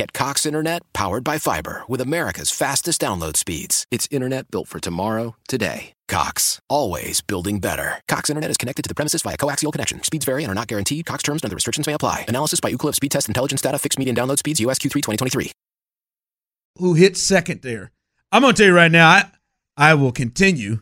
Get Cox Internet powered by fiber with America's fastest download speeds. It's internet built for tomorrow, today. Cox, always building better. Cox Internet is connected to the premises via coaxial connection. Speeds vary and are not guaranteed. Cox terms and other restrictions may apply. Analysis by Ookla Speed Test Intelligence Data. Fixed median download speeds. US Q3 2023. Who hit second there? I'm going to tell you right now. I I will continue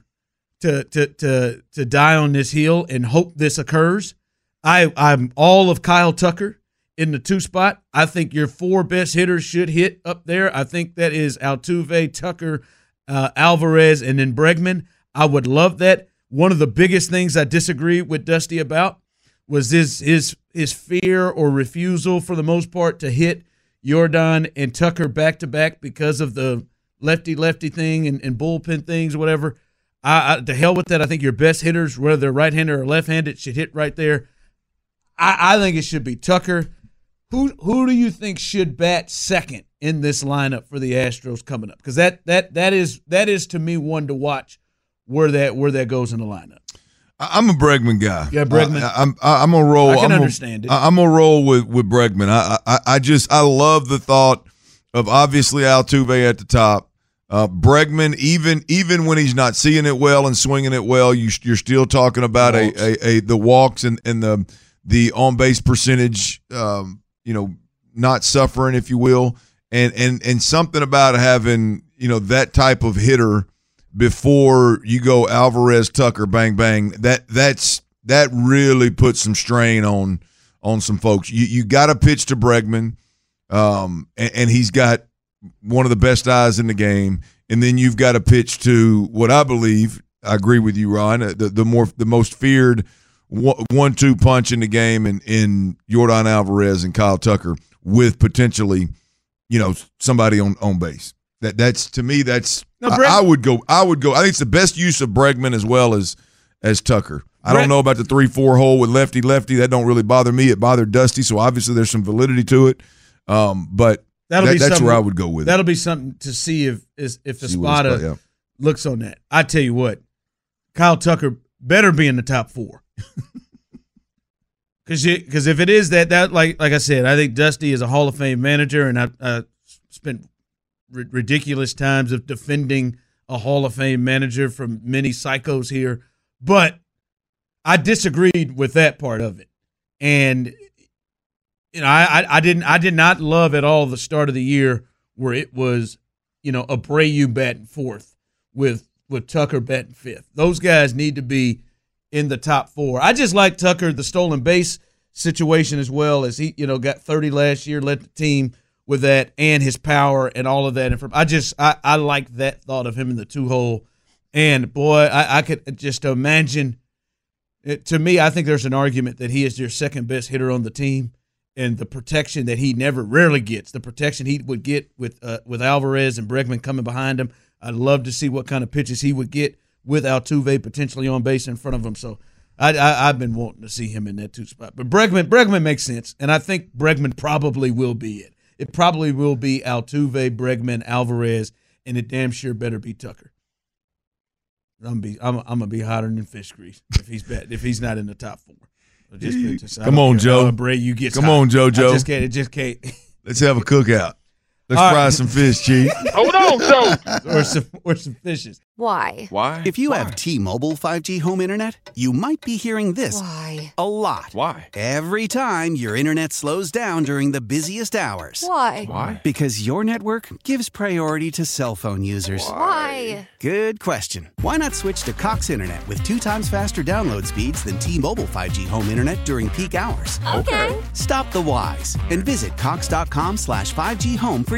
to to to to die on this hill and hope this occurs. I I'm all of Kyle Tucker in the two spot. I think your four best hitters should hit up there. I think that is Altuve, Tucker, uh, Alvarez, and then Bregman. I would love that. One of the biggest things I disagree with Dusty about was his his his fear or refusal for the most part to hit Yordan and Tucker back to back because of the lefty lefty thing and, and bullpen things whatever. I, I, to hell with that. I think your best hitters, whether they're right handed or left handed, should hit right there. I, I think it should be Tucker. Who who do you think should bat second in this lineup for the Astros coming up? Because that that that is that is to me one to watch where that where that goes in the lineup. I'm a Bregman guy. Yeah, Bregman. I, am I'm gonna roll. I can I'm understand a, it. I'm gonna roll with with Bregman. I, I I just I love the thought of obviously Altuve at the top. Uh, Bregman, even even when he's not seeing it well and swinging it well, you you're still talking about a, a, a the walks and and the the on base percentage. Um, you know, not suffering, if you will, and and and something about having you know that type of hitter before you go Alvarez Tucker bang bang that that's that really puts some strain on on some folks. You you got to pitch to Bregman, um, and, and he's got one of the best eyes in the game, and then you've got to pitch to what I believe. I agree with you, Ron. The the more the most feared one two punch in the game in in Yordan Alvarez and Kyle Tucker with potentially, you know, somebody on on base. That that's to me that's No, I- I, would go I would go I think it's the best use of Bregman as well as as Tucker. I don't know about the three four hole with lefty lefty that don't really bother me. It bothered Dusty, so obviously there's some validity to it. Um, but That'll that- be that's something- where I would go with it. That'll be something to see if is if Espada yeah. looks on that. I tell you what, Kyle Tucker better be in the top four. Because because if it is that that like like I said, I think Dusty is a Hall of Fame manager, and I, I spent ri- ridiculous times of defending a Hall of Fame manager from many psychos here, but I disagreed with that part of it, and you know I, I I didn't I did not love at all the start of the year where it was you know Abreu batting fourth with with Tucker batting fifth. Those guys need to be in the top four. I just like Tucker the stolen base situation as well as he you know got 30 last year, led the team with that and his power and all of that. And from I just I I like that thought of him in the two hole. And boy, I, I could just imagine. It, to me, I think there's an argument that he is your second best hitter on the team, and the protection that he never rarely gets, the protection he would get with uh, with Alvarez and Bregman coming behind him. I'd love to see what kind of pitches he would get with Altuve potentially on base in front of him. So I, I I've been wanting to see him in that two spot. But Bregman Bregman makes sense, and I think Bregman probably will be it. It probably will be Altuve, Bregman, Alvarez, and it damn sure better be Tucker. I'm gonna be I'm, I'm gonna be hotter than fish grease if he's bet, if he's not in the top four. Just, just- Come on, care Joe. Bray, you get Come hot. on, JoJo. I just can't. It just can't. Let's have a cookout. Let's All fry right. some fish, Chief. Hold on, Joe. or some or some fishes. Why? Why? If you Why? have T-Mobile 5G home internet, you might be hearing this Why? a lot. Why? Every time your internet slows down during the busiest hours. Why? Why? Because your network gives priority to cell phone users. Why? Good question. Why not switch to Cox Internet with two times faster download speeds than T-Mobile 5G home internet during peak hours? Okay. Stop the whys and visit cox.com slash 5G home for